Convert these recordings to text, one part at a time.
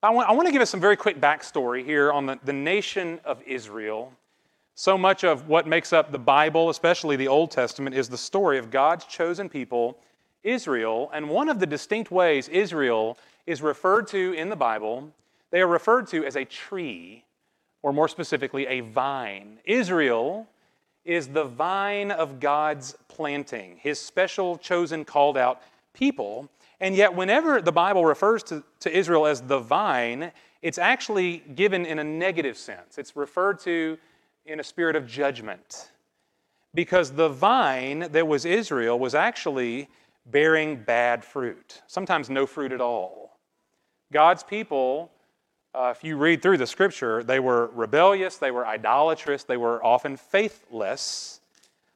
I want, I want to give us some very quick backstory here on the, the nation of Israel. So much of what makes up the Bible, especially the Old Testament, is the story of God's chosen people, Israel. And one of the distinct ways Israel is referred to in the Bible, they are referred to as a tree, or more specifically, a vine. Israel is the vine of God's planting, his special, chosen, called out people. And yet, whenever the Bible refers to, to Israel as the vine, it's actually given in a negative sense. It's referred to in a spirit of judgment. Because the vine that was Israel was actually bearing bad fruit, sometimes no fruit at all. God's people, uh, if you read through the scripture, they were rebellious, they were idolatrous, they were often faithless,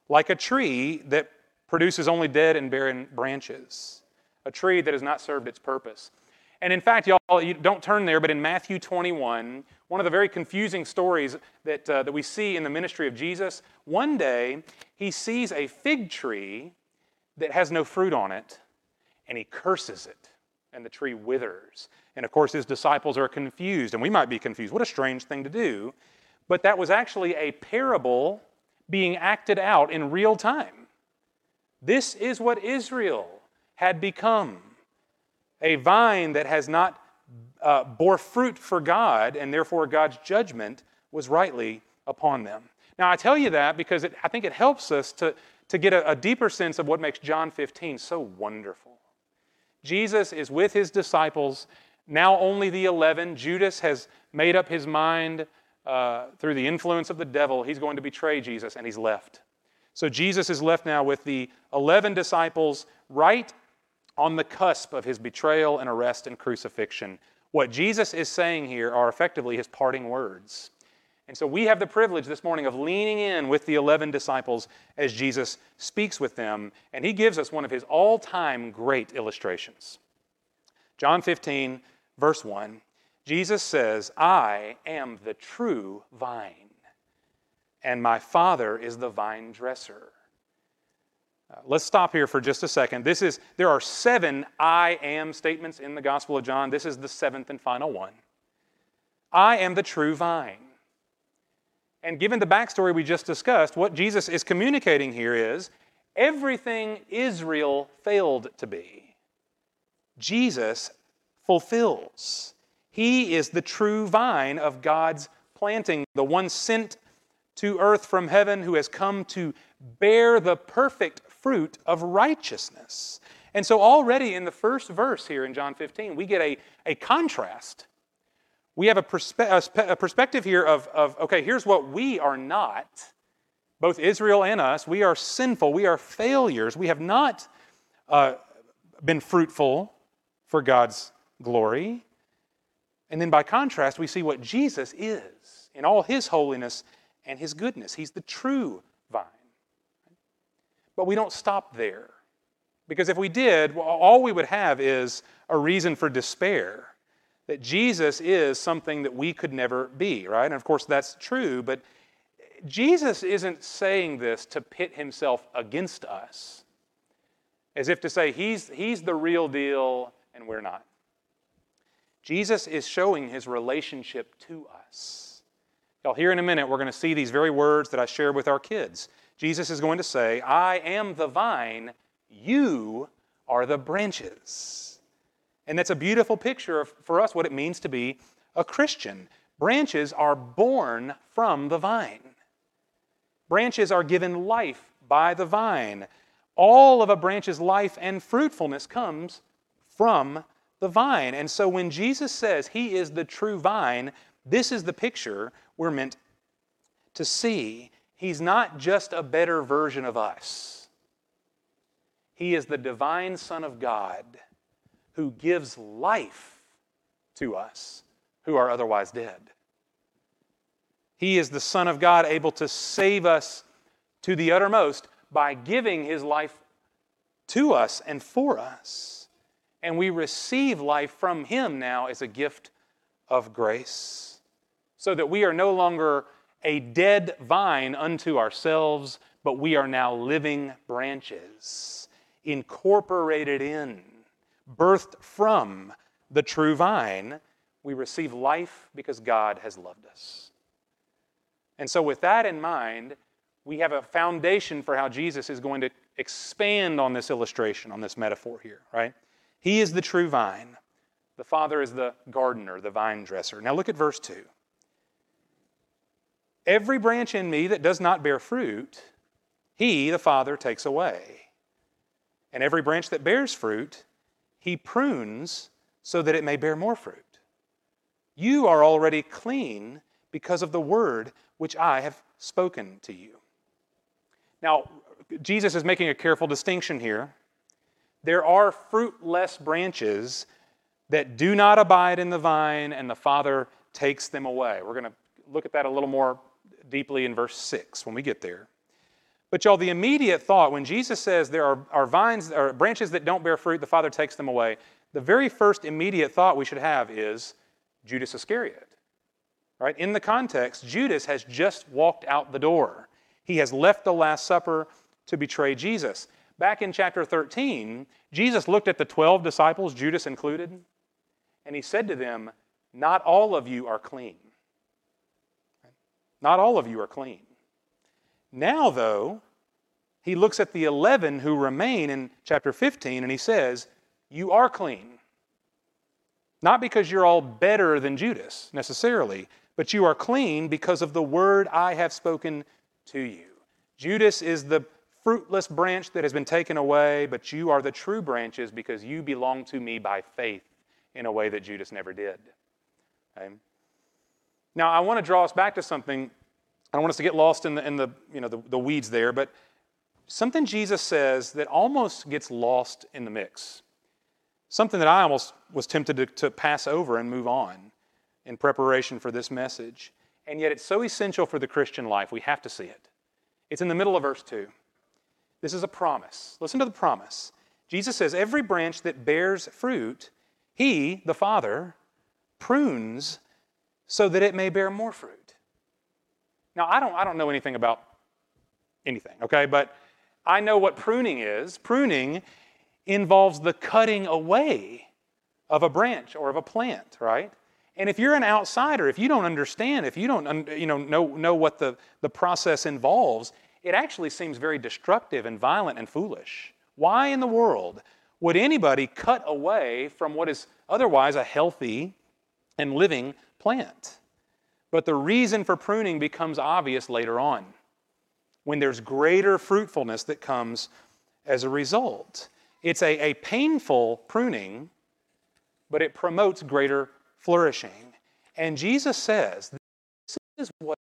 like a tree that produces only dead and barren branches a tree that has not served its purpose. And in fact, y'all, you don't turn there, but in Matthew 21, one of the very confusing stories that, uh, that we see in the ministry of Jesus, one day he sees a fig tree that has no fruit on it, and he curses it, and the tree withers. And of course, his disciples are confused, and we might be confused. What a strange thing to do. But that was actually a parable being acted out in real time. This is what Israel had become a vine that has not uh, bore fruit for God, and therefore God's judgment was rightly upon them. Now, I tell you that because it, I think it helps us to, to get a, a deeper sense of what makes John 15 so wonderful. Jesus is with his disciples, now only the 11. Judas has made up his mind uh, through the influence of the devil. He's going to betray Jesus, and he's left. So Jesus is left now with the 11 disciples right on the cusp of his betrayal and arrest and crucifixion. What Jesus is saying here are effectively his parting words. And so we have the privilege this morning of leaning in with the 11 disciples as Jesus speaks with them, and he gives us one of his all time great illustrations. John 15, verse 1, Jesus says, I am the true vine, and my Father is the vine dresser. Uh, let's stop here for just a second. This is there are seven I am statements in the Gospel of John. This is the seventh and final one. I am the true vine. And given the backstory we just discussed, what Jesus is communicating here is everything Israel failed to be, Jesus fulfills. He is the true vine of God's planting, the one sent to earth from heaven who has come to bear the perfect fruit of righteousness. And so, already in the first verse here in John 15, we get a, a contrast. We have a, perspe- a perspective here of, of, okay, here's what we are not, both Israel and us. We are sinful, we are failures, we have not uh, been fruitful for God's glory. And then, by contrast, we see what Jesus is in all his holiness and his goodness. He's the true vine. But we don't stop there. Because if we did, all we would have is a reason for despair that Jesus is something that we could never be, right? And of course, that's true, but Jesus isn't saying this to pit himself against us, as if to say he's, he's the real deal and we're not. Jesus is showing his relationship to us. Y'all, here in a minute, we're going to see these very words that I shared with our kids. Jesus is going to say, I am the vine, you are the branches. And that's a beautiful picture of, for us what it means to be a Christian. Branches are born from the vine. Branches are given life by the vine. All of a branch's life and fruitfulness comes from the vine. And so when Jesus says he is the true vine, this is the picture we're meant to see. He's not just a better version of us. He is the divine Son of God who gives life to us who are otherwise dead. He is the Son of God able to save us to the uttermost by giving his life to us and for us. And we receive life from him now as a gift of grace, so that we are no longer a dead vine unto ourselves, but we are now living branches, incorporated in, birthed from the true vine, we receive life because God has loved us. And so, with that in mind, we have a foundation for how Jesus is going to expand on this illustration, on this metaphor here, right? He is the true vine. The Father is the gardener, the vine dresser. Now look at verse 2. Every branch in me that does not bear fruit, he, the Father, takes away. And every branch that bears fruit, he prunes so that it may bear more fruit. You are already clean because of the word which I have spoken to you. Now, Jesus is making a careful distinction here. There are fruitless branches that do not abide in the vine, and the Father takes them away. We're going to look at that a little more deeply in verse 6 when we get there. But y'all, the immediate thought when Jesus says there are, are vines or branches that don't bear fruit, the Father takes them away, the very first immediate thought we should have is Judas Iscariot. Right? In the context, Judas has just walked out the door. He has left the Last Supper to betray Jesus. Back in chapter 13, Jesus looked at the 12 disciples, Judas included, and he said to them, Not all of you are clean. Not all of you are clean. Now, though, he looks at the 11 who remain in chapter 15 and he says, You are clean. Not because you're all better than Judas necessarily, but you are clean because of the word I have spoken to you. Judas is the fruitless branch that has been taken away, but you are the true branches because you belong to me by faith in a way that Judas never did. Okay? Now, I want to draw us back to something. I don't want us to get lost in the, in the, you know, the, the weeds there, but something Jesus says that almost gets lost in the mix. Something that I almost was tempted to, to pass over and move on in preparation for this message. And yet it's so essential for the Christian life, we have to see it. It's in the middle of verse 2. This is a promise. Listen to the promise. Jesus says, Every branch that bears fruit, he, the Father, prunes so that it may bear more fruit. Now, I don't, I don't know anything about anything, okay? But I know what pruning is. Pruning involves the cutting away of a branch or of a plant, right? And if you're an outsider, if you don't understand, if you don't you know, know, know what the, the process involves, it actually seems very destructive and violent and foolish. Why in the world would anybody cut away from what is otherwise a healthy and living plant? But the reason for pruning becomes obvious later on when there's greater fruitfulness that comes as a result. It's a, a painful pruning, but it promotes greater flourishing. And Jesus says, This is what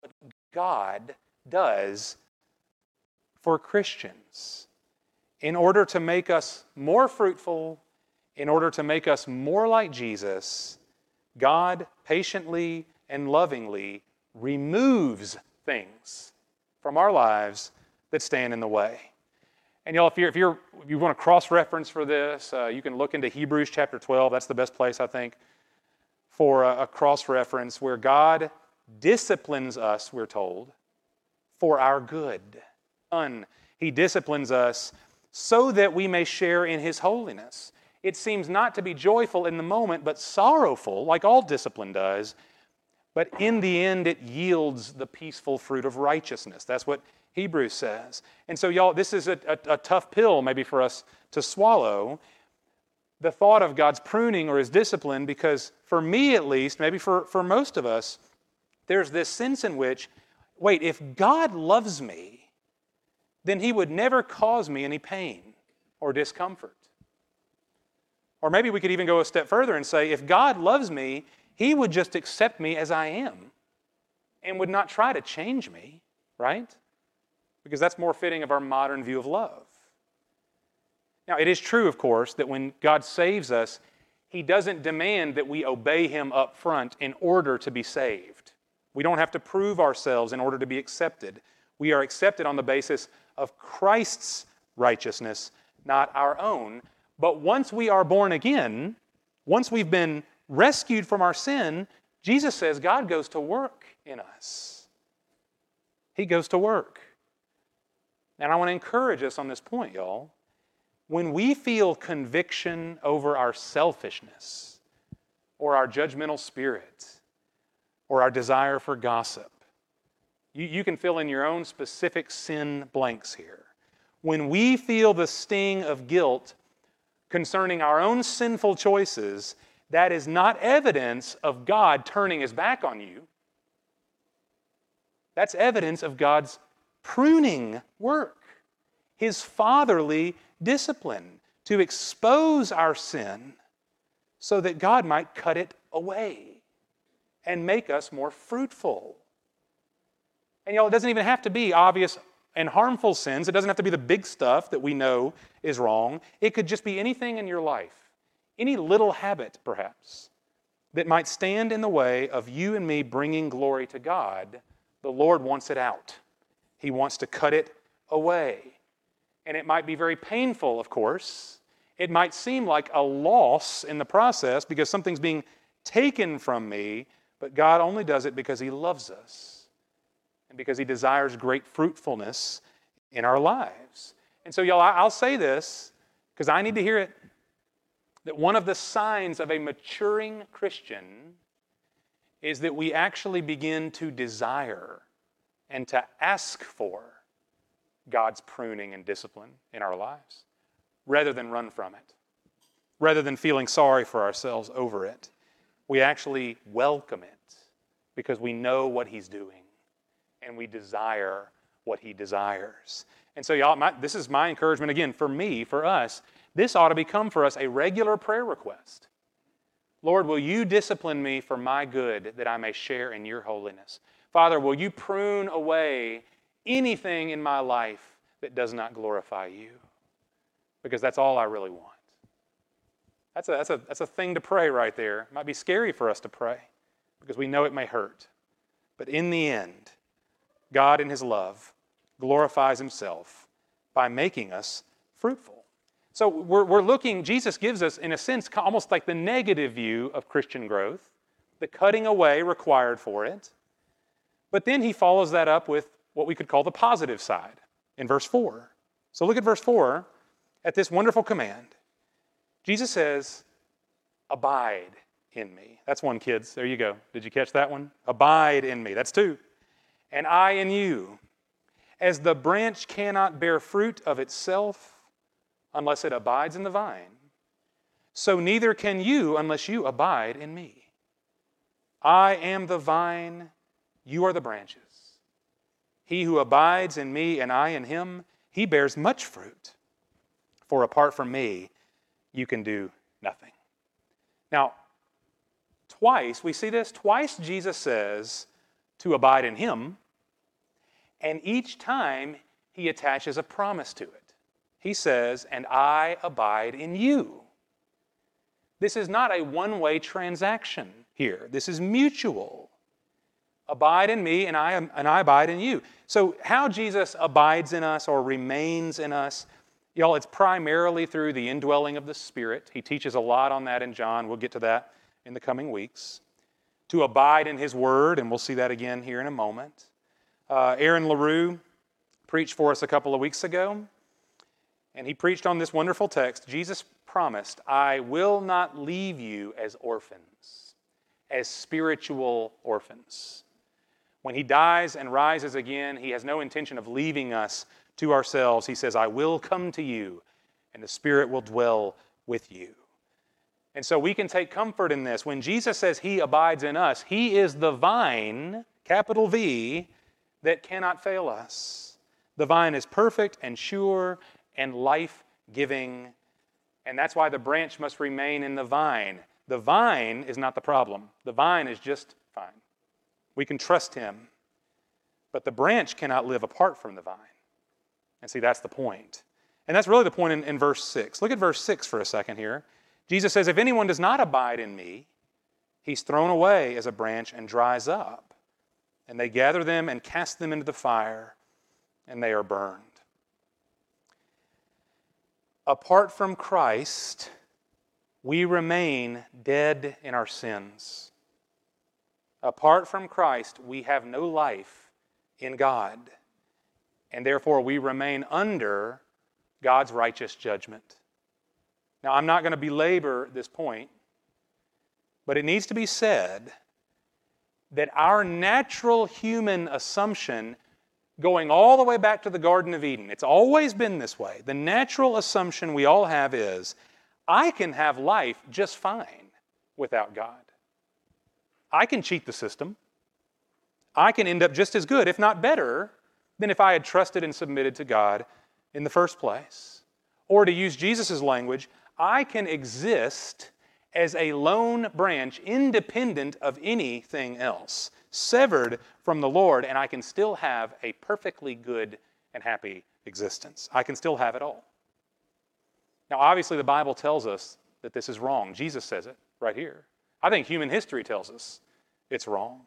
God does for Christians in order to make us more fruitful, in order to make us more like Jesus. God patiently and lovingly removes things from our lives that stand in the way. And y'all, if, you're, if, you're, if you want to cross reference for this, uh, you can look into Hebrews chapter 12. That's the best place, I think, for a, a cross reference where God disciplines us, we're told, for our good. He disciplines us so that we may share in His holiness. It seems not to be joyful in the moment, but sorrowful, like all discipline does. But in the end, it yields the peaceful fruit of righteousness. That's what Hebrews says. And so, y'all, this is a, a, a tough pill maybe for us to swallow the thought of God's pruning or his discipline, because for me at least, maybe for, for most of us, there's this sense in which, wait, if God loves me, then he would never cause me any pain or discomfort. Or maybe we could even go a step further and say, if God loves me, he would just accept me as I am and would not try to change me, right? Because that's more fitting of our modern view of love. Now, it is true, of course, that when God saves us, he doesn't demand that we obey him up front in order to be saved. We don't have to prove ourselves in order to be accepted. We are accepted on the basis of Christ's righteousness, not our own. But once we are born again, once we've been rescued from our sin, Jesus says God goes to work in us. He goes to work. And I want to encourage us on this point, y'all. When we feel conviction over our selfishness, or our judgmental spirit or our desire for gossip. You, you can fill in your own specific sin blanks here. When we feel the sting of guilt concerning our own sinful choices, that is not evidence of God turning his back on you. That's evidence of God's pruning work, his fatherly discipline to expose our sin so that God might cut it away and make us more fruitful. And know, it doesn't even have to be obvious and harmful sins. It doesn't have to be the big stuff that we know is wrong. It could just be anything in your life, any little habit, perhaps, that might stand in the way of you and me bringing glory to God. The Lord wants it out, He wants to cut it away. And it might be very painful, of course. It might seem like a loss in the process because something's being taken from me, but God only does it because He loves us because He desires great fruitfulness in our lives. And so, y'all, I'll say this because I need to hear it that one of the signs of a maturing Christian is that we actually begin to desire and to ask for God's pruning and discipline in our lives rather than run from it, rather than feeling sorry for ourselves over it. We actually welcome it because we know what He's doing and we desire what He desires. And so, y'all, my, this is my encouragement again for me, for us. This ought to become for us a regular prayer request. Lord, will you discipline me for my good that I may share in your holiness? Father, will you prune away anything in my life that does not glorify you? Because that's all I really want. That's a, that's a, that's a thing to pray right there. It might be scary for us to pray because we know it may hurt. But in the end, God, in His love, glorifies Himself by making us fruitful. So we're, we're looking, Jesus gives us, in a sense, almost like the negative view of Christian growth, the cutting away required for it. But then he follows that up with what we could call the positive side in verse 4. So look at verse 4 at this wonderful command. Jesus says, Abide in me. That's one, kids. There you go. Did you catch that one? Abide in me. That's two. And I in you. As the branch cannot bear fruit of itself unless it abides in the vine, so neither can you unless you abide in me. I am the vine, you are the branches. He who abides in me and I in him, he bears much fruit. For apart from me, you can do nothing. Now, twice, we see this, twice Jesus says to abide in him, and each time he attaches a promise to it. He says, And I abide in you. This is not a one way transaction here, this is mutual. Abide in me, and I, am, and I abide in you. So, how Jesus abides in us or remains in us, y'all, it's primarily through the indwelling of the Spirit. He teaches a lot on that in John. We'll get to that in the coming weeks. To abide in His Word, and we'll see that again here in a moment. Uh, Aaron LaRue preached for us a couple of weeks ago, and he preached on this wonderful text. Jesus promised, I will not leave you as orphans, as spiritual orphans. When he dies and rises again, he has no intention of leaving us to ourselves. He says, I will come to you, and the Spirit will dwell with you. And so we can take comfort in this. When Jesus says he abides in us, he is the vine, capital V, that cannot fail us. The vine is perfect and sure and life giving. And that's why the branch must remain in the vine. The vine is not the problem, the vine is just fine. We can trust him. But the branch cannot live apart from the vine. And see, that's the point. And that's really the point in, in verse 6. Look at verse 6 for a second here. Jesus says, If anyone does not abide in me, he's thrown away as a branch and dries up. And they gather them and cast them into the fire, and they are burned. Apart from Christ, we remain dead in our sins. Apart from Christ, we have no life in God, and therefore we remain under God's righteous judgment. Now, I'm not going to belabor this point, But it needs to be said that our natural human assumption, going all the way back to the Garden of Eden, it's always been this way. The natural assumption we all have is I can have life just fine without God. I can cheat the system. I can end up just as good, if not better, than if I had trusted and submitted to God in the first place. Or to use Jesus' language, I can exist as a lone branch, independent of anything else, severed from the Lord, and I can still have a perfectly good and happy existence. I can still have it all. Now, obviously, the Bible tells us that this is wrong. Jesus says it right here. I think human history tells us it's wrong.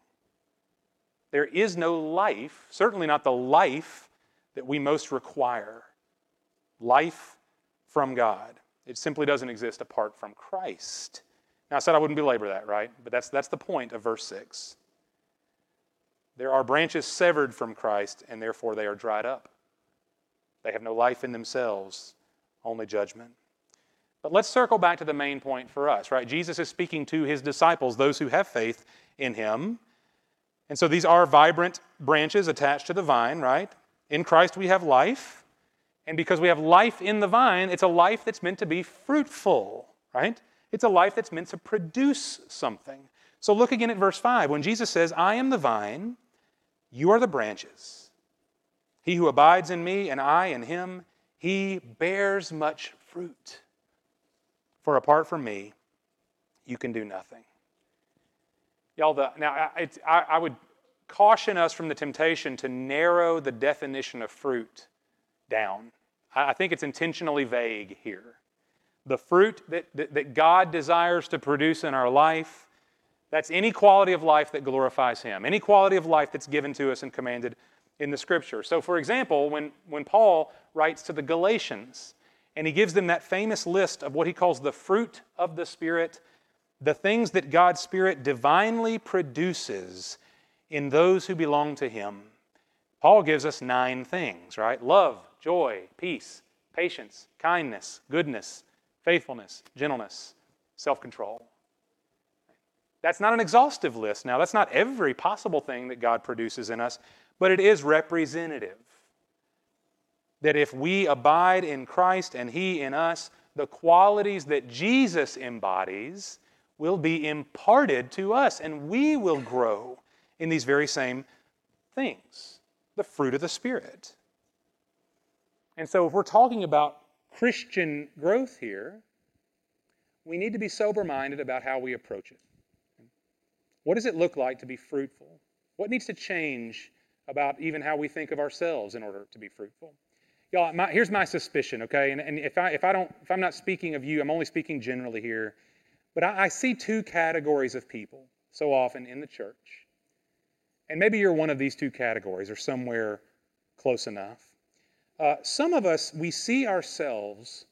There is no life, certainly not the life that we most require life from God. It simply doesn't exist apart from Christ. Now, I said I wouldn't belabor that, right? But that's, that's the point of verse 6. There are branches severed from Christ, and therefore they are dried up. They have no life in themselves, only judgment. But let's circle back to the main point for us, right? Jesus is speaking to his disciples, those who have faith in him. And so these are vibrant branches attached to the vine, right? In Christ we have life. And because we have life in the vine, it's a life that's meant to be fruitful, right? It's a life that's meant to produce something. So look again at verse 5. When Jesus says, I am the vine, you are the branches. He who abides in me and I in him, he bears much fruit. For apart from me, you can do nothing. Y'all, the, now I, I would caution us from the temptation to narrow the definition of fruit down. I think it's intentionally vague here. The fruit that, that, that God desires to produce in our life, that's any quality of life that glorifies Him, any quality of life that's given to us and commanded in the Scripture. So, for example, when, when Paul writes to the Galatians, and he gives them that famous list of what he calls the fruit of the Spirit, the things that God's Spirit divinely produces in those who belong to Him. Paul gives us nine things, right? Love, joy, peace, patience, kindness, goodness, faithfulness, gentleness, self control. That's not an exhaustive list now. That's not every possible thing that God produces in us, but it is representative that if we abide in Christ and He in us, the qualities that Jesus embodies will be imparted to us, and we will grow in these very same things the fruit of the Spirit. And so, if we're talking about Christian growth here, we need to be sober minded about how we approach it. What does it look like to be fruitful? What needs to change about even how we think of ourselves in order to be fruitful? Y'all, my, here's my suspicion, okay? And, and if I if I don't if I'm not speaking of you, I'm only speaking generally here. But I, I see two categories of people so often in the church. And maybe you're one of these two categories or somewhere close enough. Uh, some of us, we see ourselves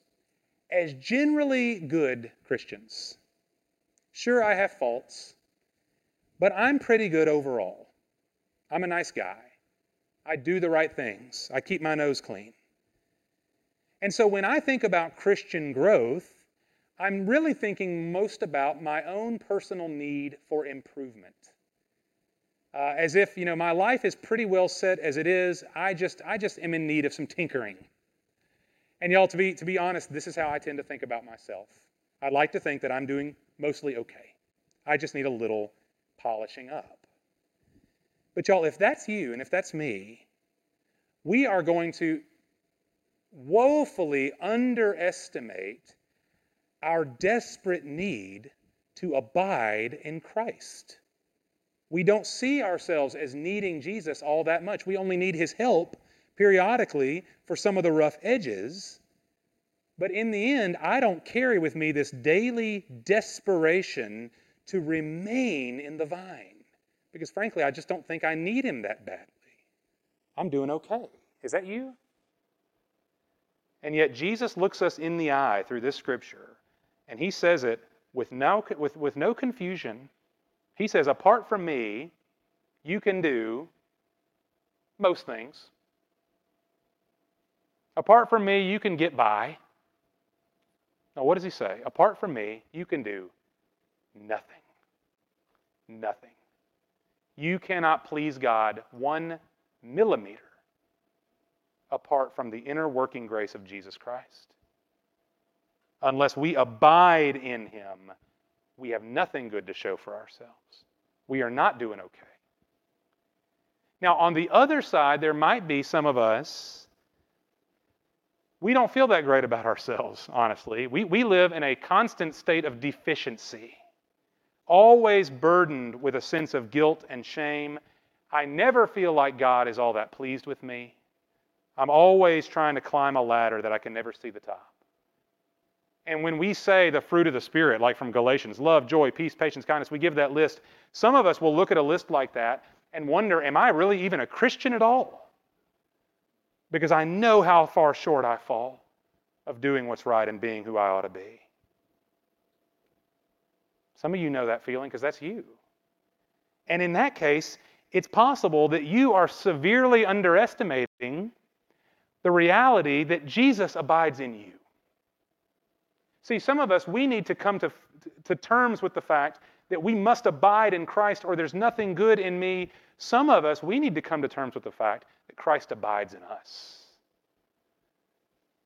as generally good Christians. Sure, I have faults, but I'm pretty good overall. I'm a nice guy. I do the right things. I keep my nose clean. And so when I think about Christian growth, I'm really thinking most about my own personal need for improvement. Uh, as if, you know, my life is pretty well set as it is. I just, I just am in need of some tinkering. And y'all, to be, to be honest, this is how I tend to think about myself. I like to think that I'm doing mostly okay. I just need a little polishing up. But y'all, if that's you and if that's me, we are going to woefully underestimate our desperate need to abide in Christ. We don't see ourselves as needing Jesus all that much. We only need his help periodically for some of the rough edges. But in the end, I don't carry with me this daily desperation to remain in the vine. Because frankly, I just don't think I need him that badly. I'm doing okay. Is that you? And yet, Jesus looks us in the eye through this scripture, and he says it with no, with, with no confusion. He says, Apart from me, you can do most things. Apart from me, you can get by. Now, what does he say? Apart from me, you can do nothing. Nothing. You cannot please God one millimeter apart from the inner working grace of Jesus Christ. Unless we abide in Him, we have nothing good to show for ourselves. We are not doing okay. Now, on the other side, there might be some of us, we don't feel that great about ourselves, honestly. We, we live in a constant state of deficiency, always burdened with a sense of guilt and shame. I never feel like God is all that pleased with me. I'm always trying to climb a ladder that I can never see the top. And when we say the fruit of the Spirit, like from Galatians, love, joy, peace, patience, kindness, we give that list. Some of us will look at a list like that and wonder, am I really even a Christian at all? Because I know how far short I fall of doing what's right and being who I ought to be. Some of you know that feeling because that's you. And in that case, it's possible that you are severely underestimating the reality that Jesus abides in you. See, some of us, we need to come to, to terms with the fact that we must abide in Christ or there's nothing good in me. Some of us, we need to come to terms with the fact that Christ abides in us.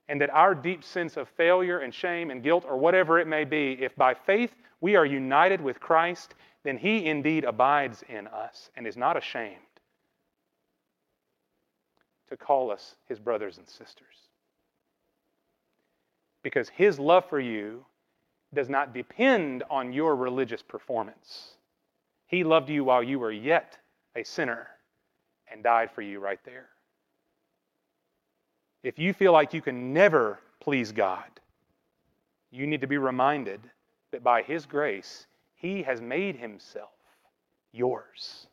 And that our deep sense of failure and shame and guilt, or whatever it may be, if by faith we are united with Christ, then He indeed abides in us and is not ashamed to call us His brothers and sisters because his love for you does not depend on your religious performance. He loved you while you were yet a sinner and died for you right there. If you feel like you can never please God, you need to be reminded that by His grace, He has made Himself yours.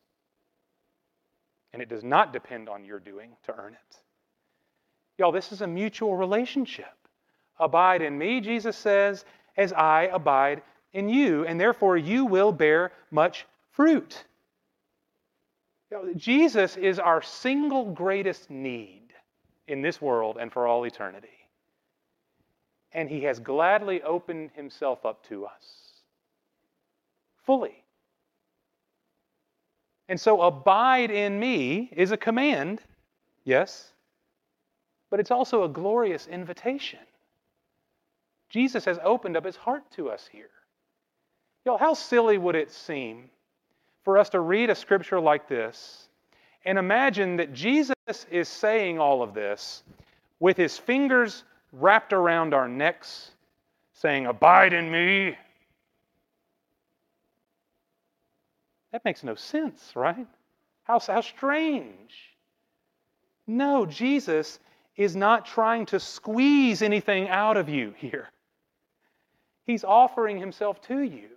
And it does not depend on your doing to earn it. Y'all, this is a mutual relationship. Abide in me, Jesus says, as I abide in you, and therefore you will bear much fruit. You know, Jesus is our single greatest need in this world and for all eternity. And he has gladly opened himself up to us fully. And so, abide in me is a command, yes, but it's also a glorious invitation. Jesus has opened up his heart to us here. Y'all, how silly would it seem for us to read a scripture like this and imagine that Jesus is saying all of this with his fingers wrapped around our necks, saying, Abide in me. That makes no sense, right? How, how strange. No, Jesus is not trying to squeeze anything out of you here. He's offering himself to you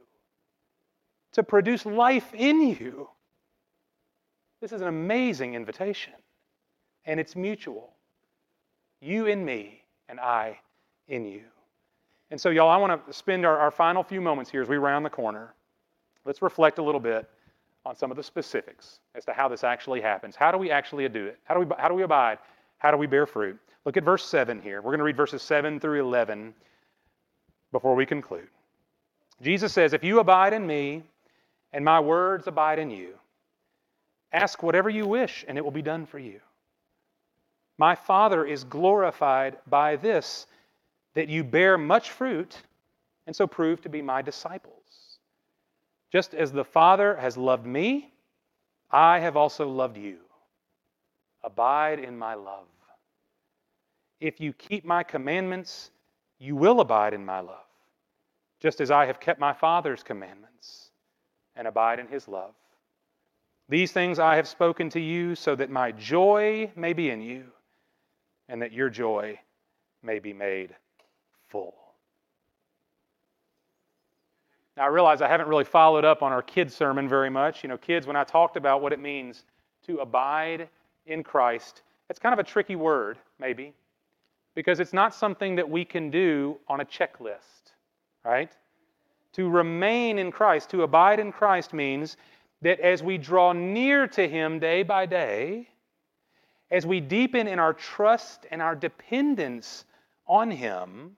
to produce life in you. This is an amazing invitation, and it's mutual. You in me, and I in you. And so, y'all, I want to spend our, our final few moments here as we round the corner. Let's reflect a little bit on some of the specifics as to how this actually happens. How do we actually do it? How do we, how do we abide? How do we bear fruit? Look at verse 7 here. We're going to read verses 7 through 11 before we conclude. Jesus says, If you abide in me and my words abide in you, ask whatever you wish and it will be done for you. My Father is glorified by this, that you bear much fruit and so prove to be my disciples. Just as the Father has loved me, I have also loved you. Abide in my love. If you keep my commandments, you will abide in my love, just as I have kept my Father's commandments and abide in his love. These things I have spoken to you so that my joy may be in you and that your joy may be made full. Now, I realize I haven't really followed up on our kids' sermon very much. You know, kids, when I talked about what it means to abide in Christ, it's kind of a tricky word, maybe because it's not something that we can do on a checklist, right? To remain in Christ, to abide in Christ means that as we draw near to Him day by day, as we deepen in our trust and our dependence on Him,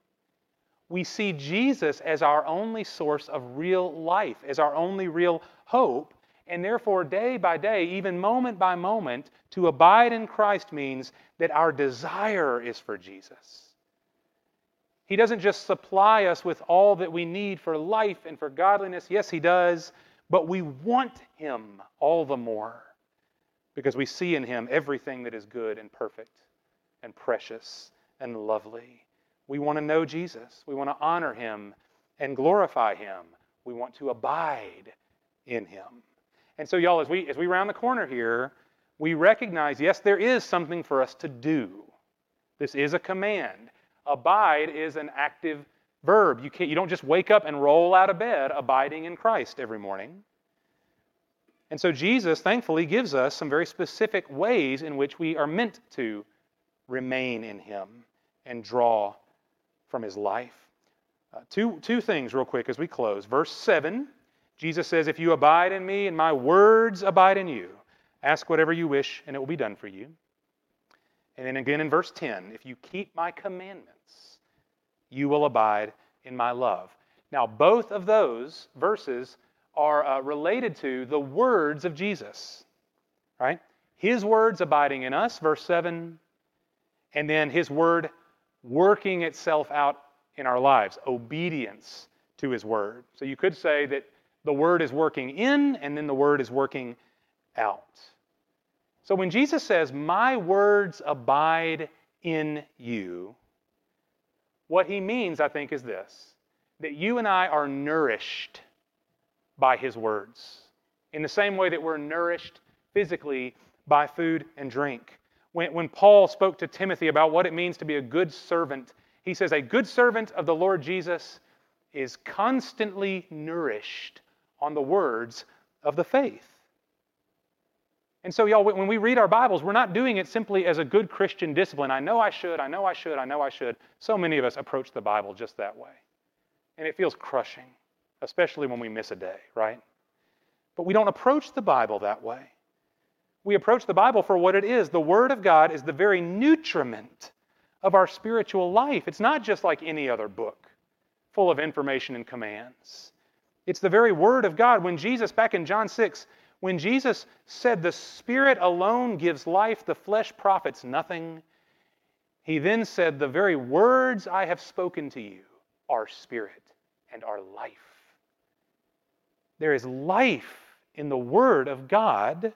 we see Jesus as our only source of real life, as our only real hope. And therefore, day by day, even moment by moment, to abide in Christ means that our desire is for Jesus. He doesn't just supply us with all that we need for life and for godliness. Yes, He does. But we want Him all the more because we see in Him everything that is good and perfect and precious and lovely. We want to know Jesus. We want to honor Him and glorify Him. We want to abide in Him. And so, y'all, as we, as we round the corner here, we recognize yes, there is something for us to do. This is a command. Abide is an active verb. You, can't, you don't just wake up and roll out of bed abiding in Christ every morning. And so Jesus, thankfully, gives us some very specific ways in which we are meant to remain in Him and draw from His life. Uh, two, two things, real quick, as we close. Verse 7, Jesus says, If you abide in me and my words abide in you, ask whatever you wish and it will be done for you. And then again in verse 10, if you keep my commandments, you will abide in my love. Now, both of those verses are uh, related to the words of Jesus, right? His words abiding in us, verse 7, and then his word working itself out in our lives, obedience to his word. So you could say that the word is working in, and then the word is working out. So when Jesus says, My words abide in you, what he means, I think, is this that you and I are nourished by his words, in the same way that we're nourished physically by food and drink. When, when Paul spoke to Timothy about what it means to be a good servant, he says, A good servant of the Lord Jesus is constantly nourished on the words of the faith. And so, y'all, when we read our Bibles, we're not doing it simply as a good Christian discipline. I know I should, I know I should, I know I should. So many of us approach the Bible just that way. And it feels crushing, especially when we miss a day, right? But we don't approach the Bible that way. We approach the Bible for what it is. The Word of God is the very nutriment of our spiritual life. It's not just like any other book full of information and commands. It's the very Word of God. When Jesus, back in John 6, when Jesus said, The Spirit alone gives life, the flesh profits nothing, he then said, The very words I have spoken to you are spirit and are life. There is life in the Word of God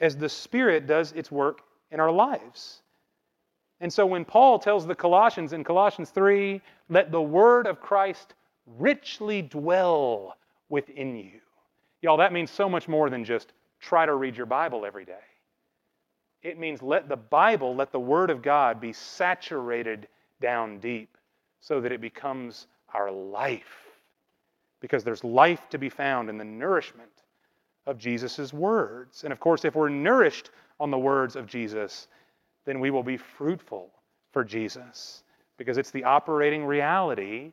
as the Spirit does its work in our lives. And so when Paul tells the Colossians in Colossians 3, let the Word of Christ richly dwell within you. Y'all, that means so much more than just try to read your Bible every day. It means let the Bible, let the Word of God be saturated down deep so that it becomes our life. Because there's life to be found in the nourishment of Jesus' words. And of course, if we're nourished on the words of Jesus, then we will be fruitful for Jesus because it's the operating reality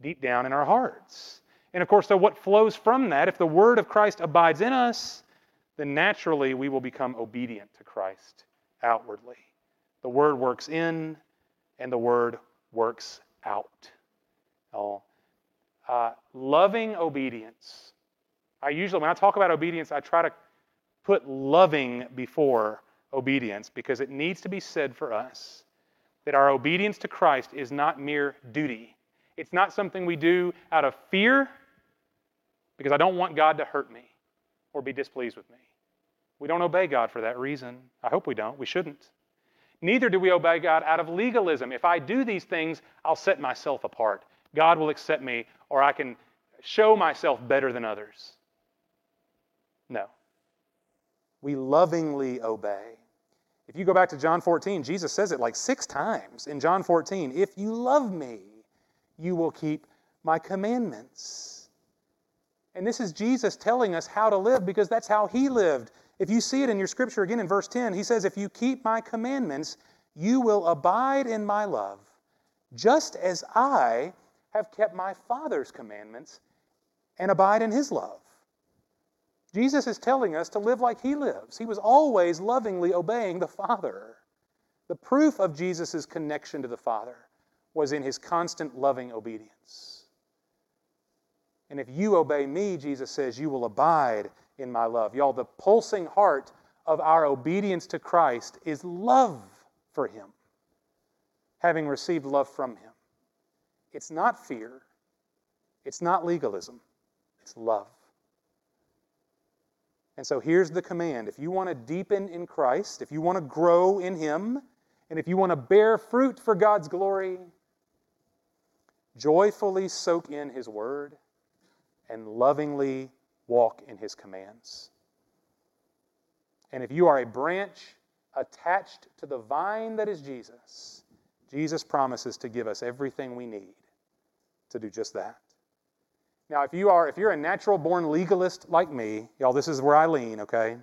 deep down in our hearts. And of course, so what flows from that, if the word of Christ abides in us, then naturally we will become obedient to Christ outwardly. The word works in, and the word works out. Oh, uh, loving obedience. I usually, when I talk about obedience, I try to put loving before obedience because it needs to be said for us that our obedience to Christ is not mere duty. It's not something we do out of fear because I don't want God to hurt me or be displeased with me. We don't obey God for that reason. I hope we don't. We shouldn't. Neither do we obey God out of legalism. If I do these things, I'll set myself apart. God will accept me, or I can show myself better than others. No. We lovingly obey. If you go back to John 14, Jesus says it like six times in John 14 If you love me, you will keep my commandments. And this is Jesus telling us how to live because that's how he lived. If you see it in your scripture again in verse 10, he says, If you keep my commandments, you will abide in my love, just as I have kept my Father's commandments and abide in his love. Jesus is telling us to live like he lives. He was always lovingly obeying the Father. The proof of Jesus' connection to the Father was in his constant loving obedience. And if you obey me, Jesus says, you will abide in my love. Y'all, the pulsing heart of our obedience to Christ is love for him, having received love from him. It's not fear, it's not legalism, it's love. And so here's the command if you want to deepen in Christ, if you want to grow in Him, and if you want to bear fruit for God's glory, joyfully soak in His Word and lovingly walk in His commands. And if you are a branch attached to the vine that is Jesus, Jesus promises to give us everything we need to do just that. Now, if you are if you're a natural born legalist like me, y'all, this is where I lean, okay?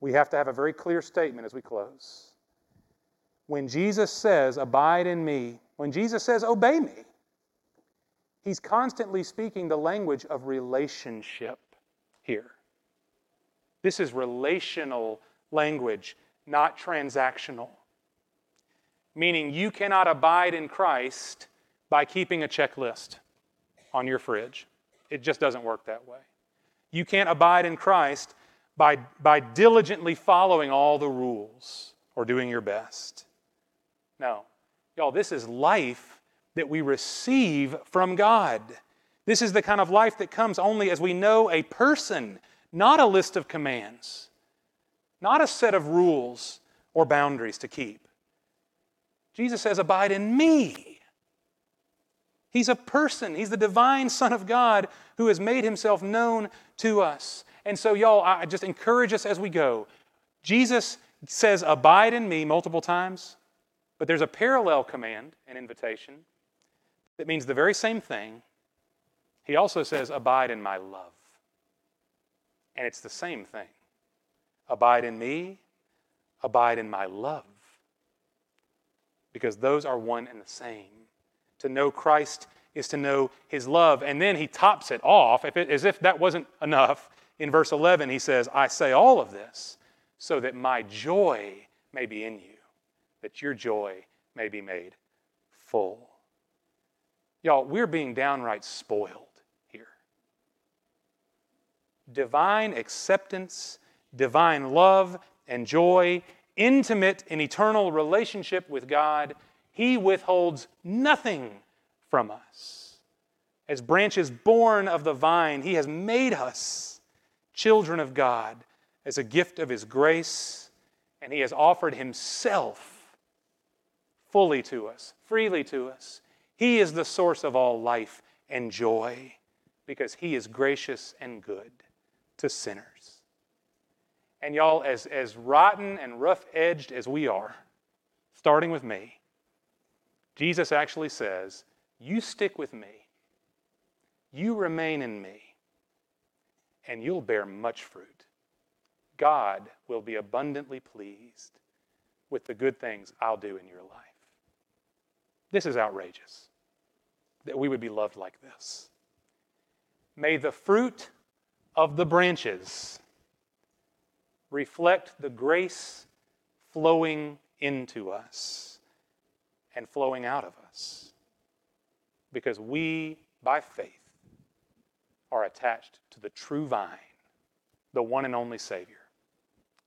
We have to have a very clear statement as we close. When Jesus says, "Abide in me," when Jesus says, "Obey me," he's constantly speaking the language of relationship here. This is relational language, not transactional. Meaning you cannot abide in Christ by keeping a checklist on your fridge. It just doesn't work that way. You can't abide in Christ by, by diligently following all the rules or doing your best. No. Y'all, this is life that we receive from God. This is the kind of life that comes only as we know a person, not a list of commands, not a set of rules or boundaries to keep. Jesus says, Abide in me. He's a person. He's the divine Son of God who has made himself known to us. And so, y'all, I just encourage us as we go. Jesus says, Abide in me multiple times, but there's a parallel command and invitation that means the very same thing. He also says, Abide in my love. And it's the same thing. Abide in me, abide in my love. Because those are one and the same. To know Christ is to know his love. And then he tops it off, if it, as if that wasn't enough. In verse 11, he says, I say all of this so that my joy may be in you, that your joy may be made full. Y'all, we're being downright spoiled here. Divine acceptance, divine love and joy, intimate and eternal relationship with God he withholds nothing from us. As branches born of the vine, He has made us children of God as a gift of His grace, and He has offered Himself fully to us, freely to us. He is the source of all life and joy because He is gracious and good to sinners. And y'all, as, as rotten and rough edged as we are, starting with me, Jesus actually says, You stick with me, you remain in me, and you'll bear much fruit. God will be abundantly pleased with the good things I'll do in your life. This is outrageous that we would be loved like this. May the fruit of the branches reflect the grace flowing into us and flowing out of us. Because we, by faith, are attached to the true vine, the one and only Savior,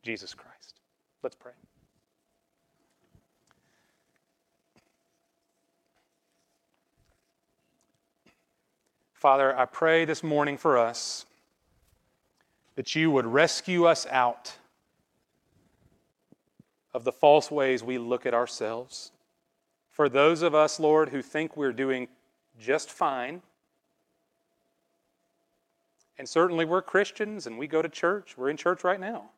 Jesus Christ. Let's pray. Father, I pray this morning for us that you would rescue us out of the false ways we look at ourselves for those of us, Lord, who think we're doing just fine, and certainly we're Christians and we go to church, we're in church right now,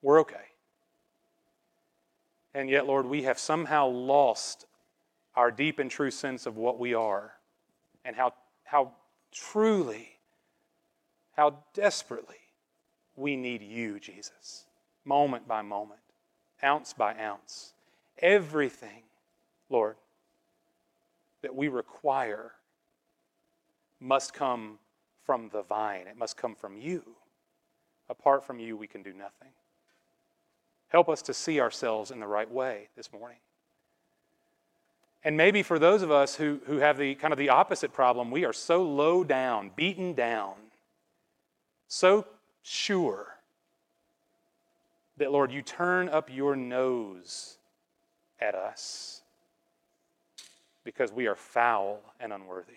we're okay. And yet, Lord, we have somehow lost our deep and true sense of what we are and how, how truly, how desperately we need you, Jesus, moment by moment, ounce by ounce. Everything Lord, that we require must come from the vine, it must come from you. Apart from you, we can do nothing. Help us to see ourselves in the right way this morning. And maybe for those of us who, who have the kind of the opposite problem, we are so low down, beaten down, so sure that, Lord, you turn up your nose at us because we are foul and unworthy.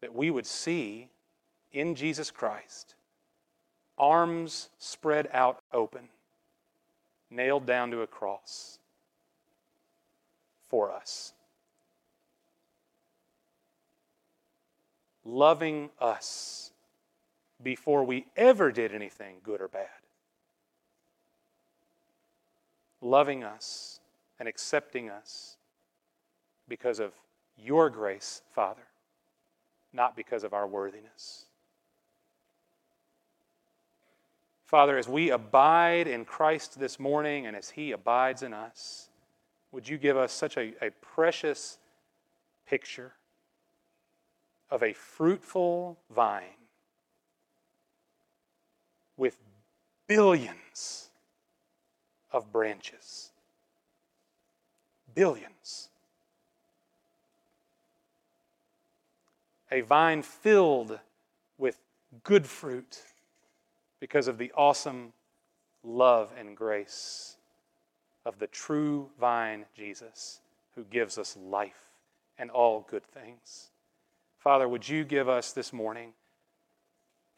That we would see in Jesus Christ arms spread out open, nailed down to a cross for us. Loving us before we ever did anything good or bad. Loving us and accepting us because of your grace, Father, not because of our worthiness. Father, as we abide in Christ this morning and as He abides in us, would you give us such a, a precious picture of a fruitful vine with billions of branches? Billions. A vine filled with good fruit because of the awesome love and grace of the true vine, Jesus, who gives us life and all good things. Father, would you give us this morning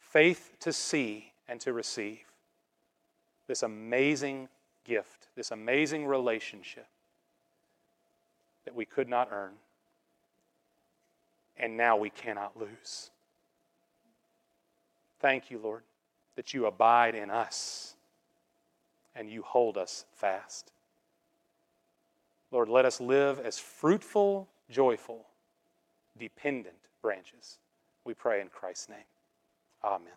faith to see and to receive this amazing gift, this amazing relationship that we could not earn and now we cannot lose. Thank you, Lord that you abide in us and you hold us fast. Lord, let us live as fruitful, joyful, dependent branches. We pray in Christ's name. Amen.